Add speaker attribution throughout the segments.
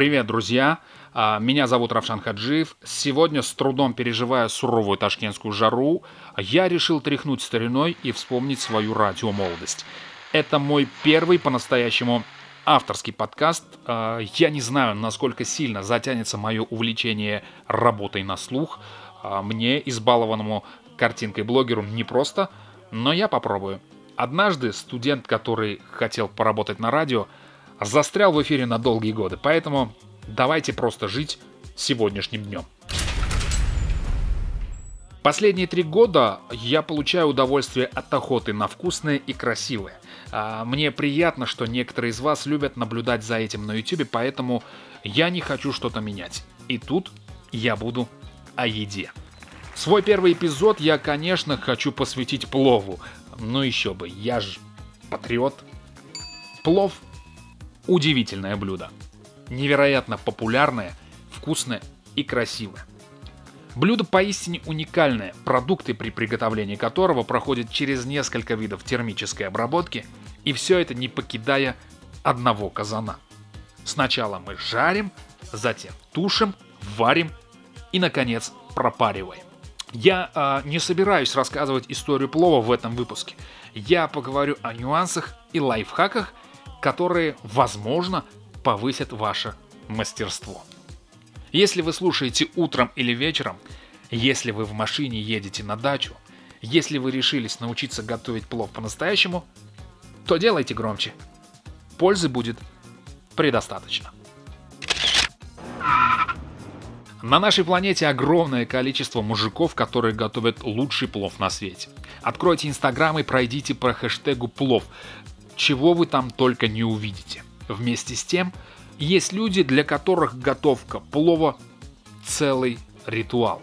Speaker 1: Привет, друзья! А, Меня зовут Равшан Хаджиев. Сегодня, с трудом переживая суровую ташкентскую жару, я решил тряхнуть стариной и вспомнить свою радиомолодость. Это мой первый по-настоящему авторский подкаст. А, Я не знаю, насколько сильно затянется мое увлечение работой на слух. А, Мне, избалованному картинкой блогеру, непросто, но я попробую. Однажды студент, который хотел поработать на радио, застрял в эфире на долгие годы, поэтому давайте просто жить сегодняшним днем. Последние три года я получаю удовольствие от охоты на вкусное и красивое. А, Мне приятно, что некоторые из вас любят наблюдать за этим на YouTube, поэтому я не хочу что-то менять. И тут я буду о еде. Свой первый эпизод я, конечно, хочу посвятить плову. Ну еще бы, я же патриот. Плов – удивительное блюдо. Невероятно популярное, вкусное и красивое. Блюдо поистине уникальное, продукты при приготовлении которого проходят через несколько видов термической обработки, и все это не покидая одного казана. Сначала мы жарим, затем тушим, варим и, наконец, пропариваем. Я а, не собираюсь рассказывать историю плова в этом выпуске. Я поговорю о нюансах и лайфхаках, которые, возможно, повысят ваше мастерство. Если вы слушаете утром или вечером, если вы в машине едете на дачу, если вы решились научиться готовить плов по-настоящему, то делайте громче. Пользы будет предостаточно. На нашей планете огромное количество мужиков, которые готовят лучший плов на свете. Откройте Инстаграм и пройдите по хэштегу плов. Чего вы там только не увидите. Вместе с тем, есть люди, для которых готовка плова – целый ритуал.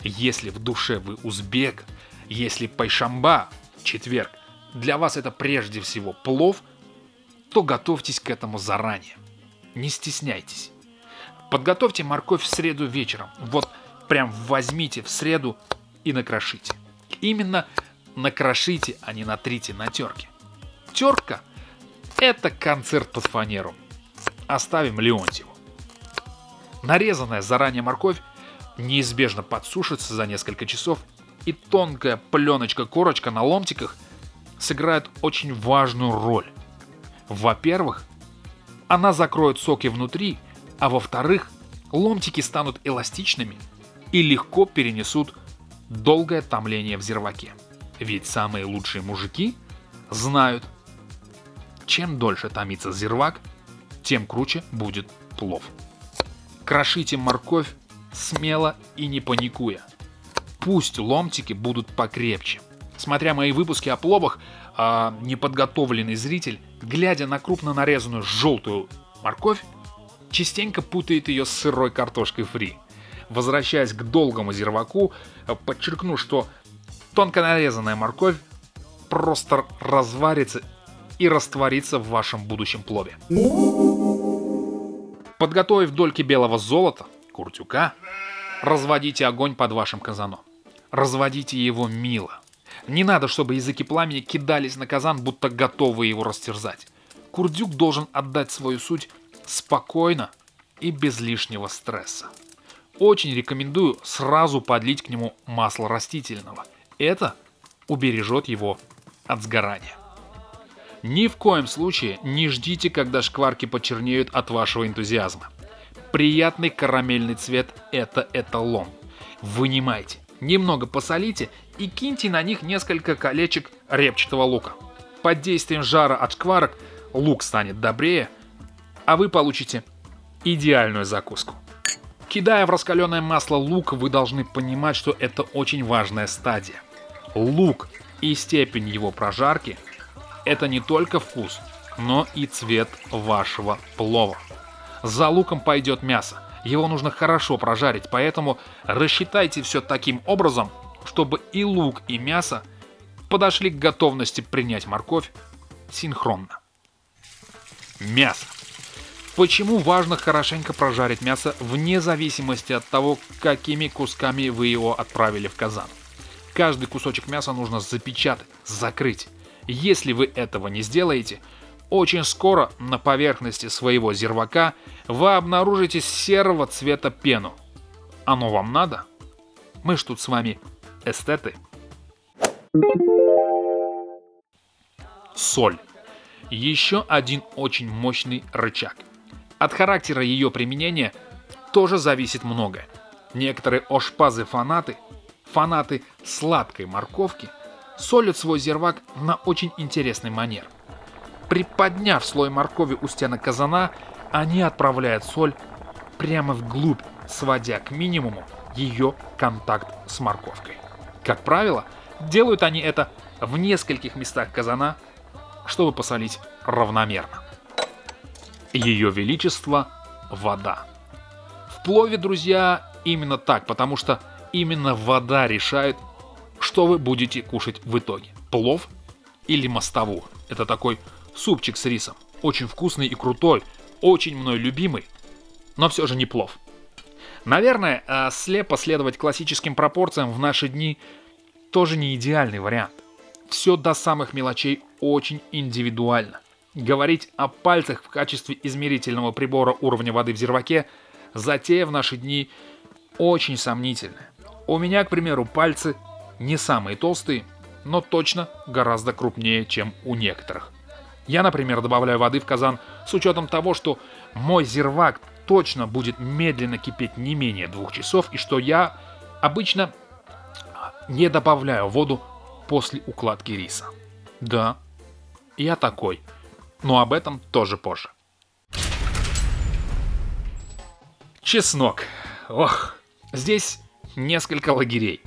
Speaker 1: Если в душе вы узбек, если пайшамба – четверг, для вас это прежде всего плов, то готовьтесь к этому заранее. Не стесняйтесь. Подготовьте морковь в среду вечером. Вот прям возьмите в среду и накрошите. Именно накрошите, а не натрите на терке. Терка – это концерт под фанеру. Оставим Леонтьеву. Нарезанная заранее морковь неизбежно подсушится за несколько часов, и тонкая пленочка-корочка на ломтиках сыграет очень важную роль. Во-первых, она закроет соки внутри, а во-вторых, ломтики станут эластичными и легко перенесут долгое томление в зирваке. Ведь самые лучшие мужики знают, чем дольше томится зирвак, тем круче будет плов. Крошите морковь смело и не паникуя. Пусть ломтики будут покрепче. Смотря мои выпуски о пловах, а неподготовленный зритель, глядя на крупно нарезанную желтую морковь, частенько путает ее с сырой картошкой фри. Возвращаясь к долгому зирваку, подчеркну, что тонко нарезанная морковь просто разварится и растворится в вашем будущем плове. Подготовив дольки белого золота, куртюка, разводите огонь под вашим казаном. Разводите его мило. Не надо, чтобы языки пламени кидались на казан, будто готовы его растерзать. Курдюк должен отдать свою суть спокойно и без лишнего стресса. Очень рекомендую сразу подлить к нему масло растительного. Это убережет его от сгорания. Ни в коем случае не ждите, когда шкварки почернеют от вашего энтузиазма. Приятный карамельный цвет – это эталон. Вынимайте, немного посолите и киньте на них несколько колечек репчатого лука. Под действием жара от шкварок лук станет добрее, а вы получите идеальную закуску. Кидая в раскаленное масло лук, вы должны понимать, что это очень важная стадия. Лук и степень его прожарки – это не только вкус, но и цвет вашего плова. За луком пойдет мясо. Его нужно хорошо прожарить, поэтому рассчитайте все таким образом, чтобы и лук, и мясо подошли к готовности принять морковь синхронно. Мясо. Почему важно хорошенько прожарить мясо вне зависимости от того, какими кусками вы его отправили в казан? Каждый кусочек мяса нужно запечатать, закрыть. Если вы этого не сделаете, Очень скоро на поверхности своего зирвака вы обнаружите серого цвета пену. Оно вам надо? Мы ж тут с вами эстеты. Соль. Еще один очень мощный рычаг. От характера ее применения тоже зависит многое. Некоторые ошпазы-фанаты, фанаты сладкой морковки, солят свой зирвак на очень интересный манер. Приподняв слой моркови у стены казана, они отправляют соль прямо вглубь, сводя к минимуму ее контакт с морковкой. Как правило, делают они это в нескольких местах казана, чтобы посолить равномерно. Ее Величество – вода. В плове, друзья, именно так, потому что именно вода решает, что вы будете кушать в итоге. Плов или мостову. Это такой супчик с рисом. Очень вкусный и крутой, очень мной любимый, но все же не плов. Наверное, э, слепо следовать классическим пропорциям в наши дни тоже не идеальный вариант. Все до самых мелочей очень индивидуально. Говорить о пальцах в качестве измерительного прибора уровня воды в зерваке – затея в наши дни очень сомнительная. У меня, к примеру, пальцы не самые толстые, но точно гораздо крупнее, чем у некоторых. Я, например, добавляю воды в казан с учетом того, что мой зирвак точно будет медленно кипеть не менее двух часов, и что я обычно не добавляю воду после укладки риса. Да, я такой, но об этом тоже позже. Чеснок. Ох, здесь несколько лагерей.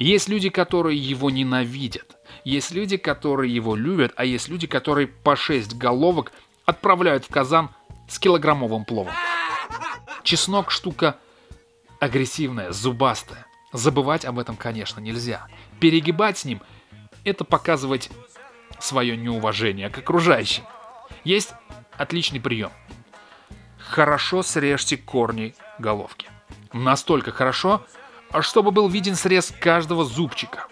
Speaker 1: Есть люди, которые его ненавидят. Есть люди, которые его любят, а есть люди, которые по 6 головок отправляют в казан с килограммовым пловом. Чеснок штука агрессивная, зубастая. Забывать об этом, конечно, нельзя. Перегибать с ним – это показывать свое неуважение к окружающим. Есть отличный прием. Хорошо срежьте корни головки. Настолько хорошо, чтобы был виден срез каждого зубчика.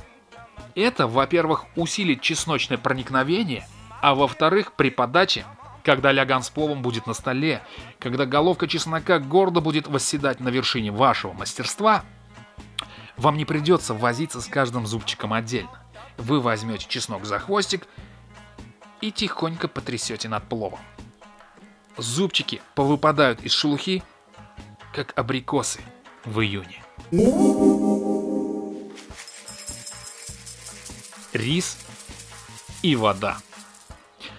Speaker 1: Это, во-первых, усилит чесночное проникновение, а во-вторых, при подаче когда ляган с пловом будет на столе, когда головка чеснока гордо будет восседать на вершине вашего мастерства, вам не придется возиться с каждым зубчиком отдельно. Вы возьмете чеснок за хвостик и тихонько потрясете над пловом. Зубчики повыпадают из шелухи, как абрикосы в июне. Рис и вода.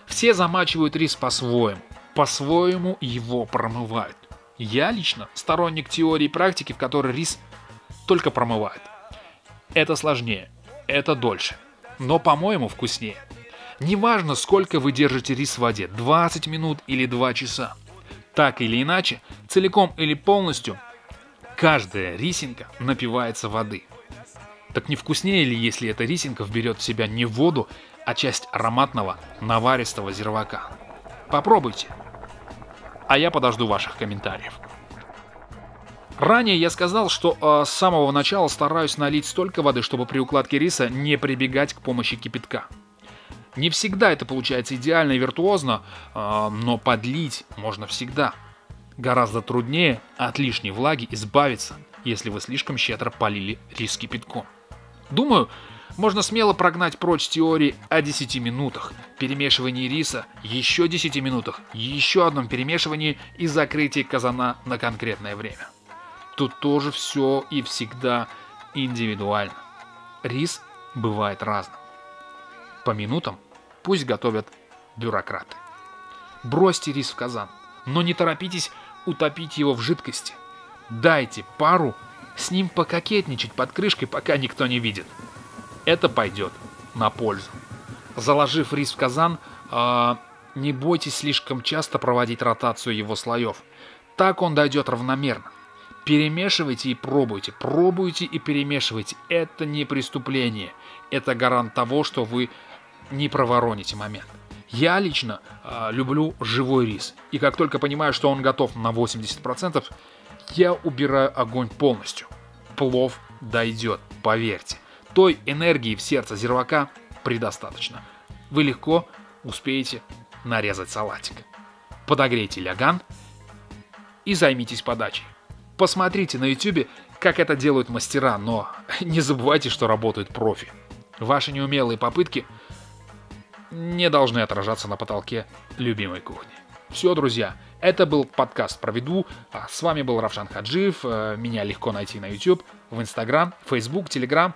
Speaker 1: Все замачивают рис по-своему, по-своему его промывают. Я лично сторонник теории практики, в которой рис только промывают. Это сложнее, это дольше, но, по-моему, вкуснее. Неважно, сколько вы держите рис в воде, 20 минут или 2 часа. Так или иначе, целиком или полностью, каждая рисинка напивается воды. Так не вкуснее ли, если эта рисинка вберет в себя не воду, а часть ароматного наваристого зирвака. Попробуйте. А я подожду ваших комментариев. Ранее я сказал, что э, с самого начала стараюсь налить столько воды, чтобы при укладке риса не прибегать к помощи кипятка. Не всегда это получается идеально и виртуозно, э, но подлить можно всегда. Гораздо труднее от лишней влаги избавиться, если вы слишком щедро полили рис кипятком. Думаю, можно смело прогнать прочь теории о 10 минутах, перемешивании риса, еще 10 минутах, еще одном перемешивании и закрытии казана на конкретное время. Тут тоже все и всегда индивидуально. Рис бывает разным. По минутам пусть готовят бюрократы. Бросьте рис в казан, но не торопитесь утопить его в жидкости. Дайте пару с ним пококетничать под крышкой, пока никто не видит это пойдет на пользу. Заложив рис в казан, э, не бойтесь слишком часто проводить ротацию его слоев. Так он дойдет равномерно. Перемешивайте и пробуйте, пробуйте и перемешивайте. Это не преступление. Это гарант того, что вы не провороните момент. Я лично э, люблю живой рис. И как только понимаю, что он готов на 80%, я убираю огонь полностью. Плов дойдет, поверьте той энергии в сердце зервака предостаточно. Вы легко успеете нарезать салатик. Подогрейте ляган и займитесь подачей. Посмотрите на YouTube, как это делают мастера, но не забывайте, что работают профи. Ваши неумелые попытки не должны отражаться на потолке любимой кухни. Все, друзья, это был подкаст про еду. А с вами был Равшан Хаджиев. Э, меня легко найти на YouTube, в Instagram, Facebook, Telegram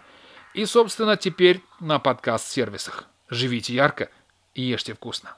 Speaker 1: и, собственно, теперь на подкаст-сервисах. Живите ярко и ешьте вкусно.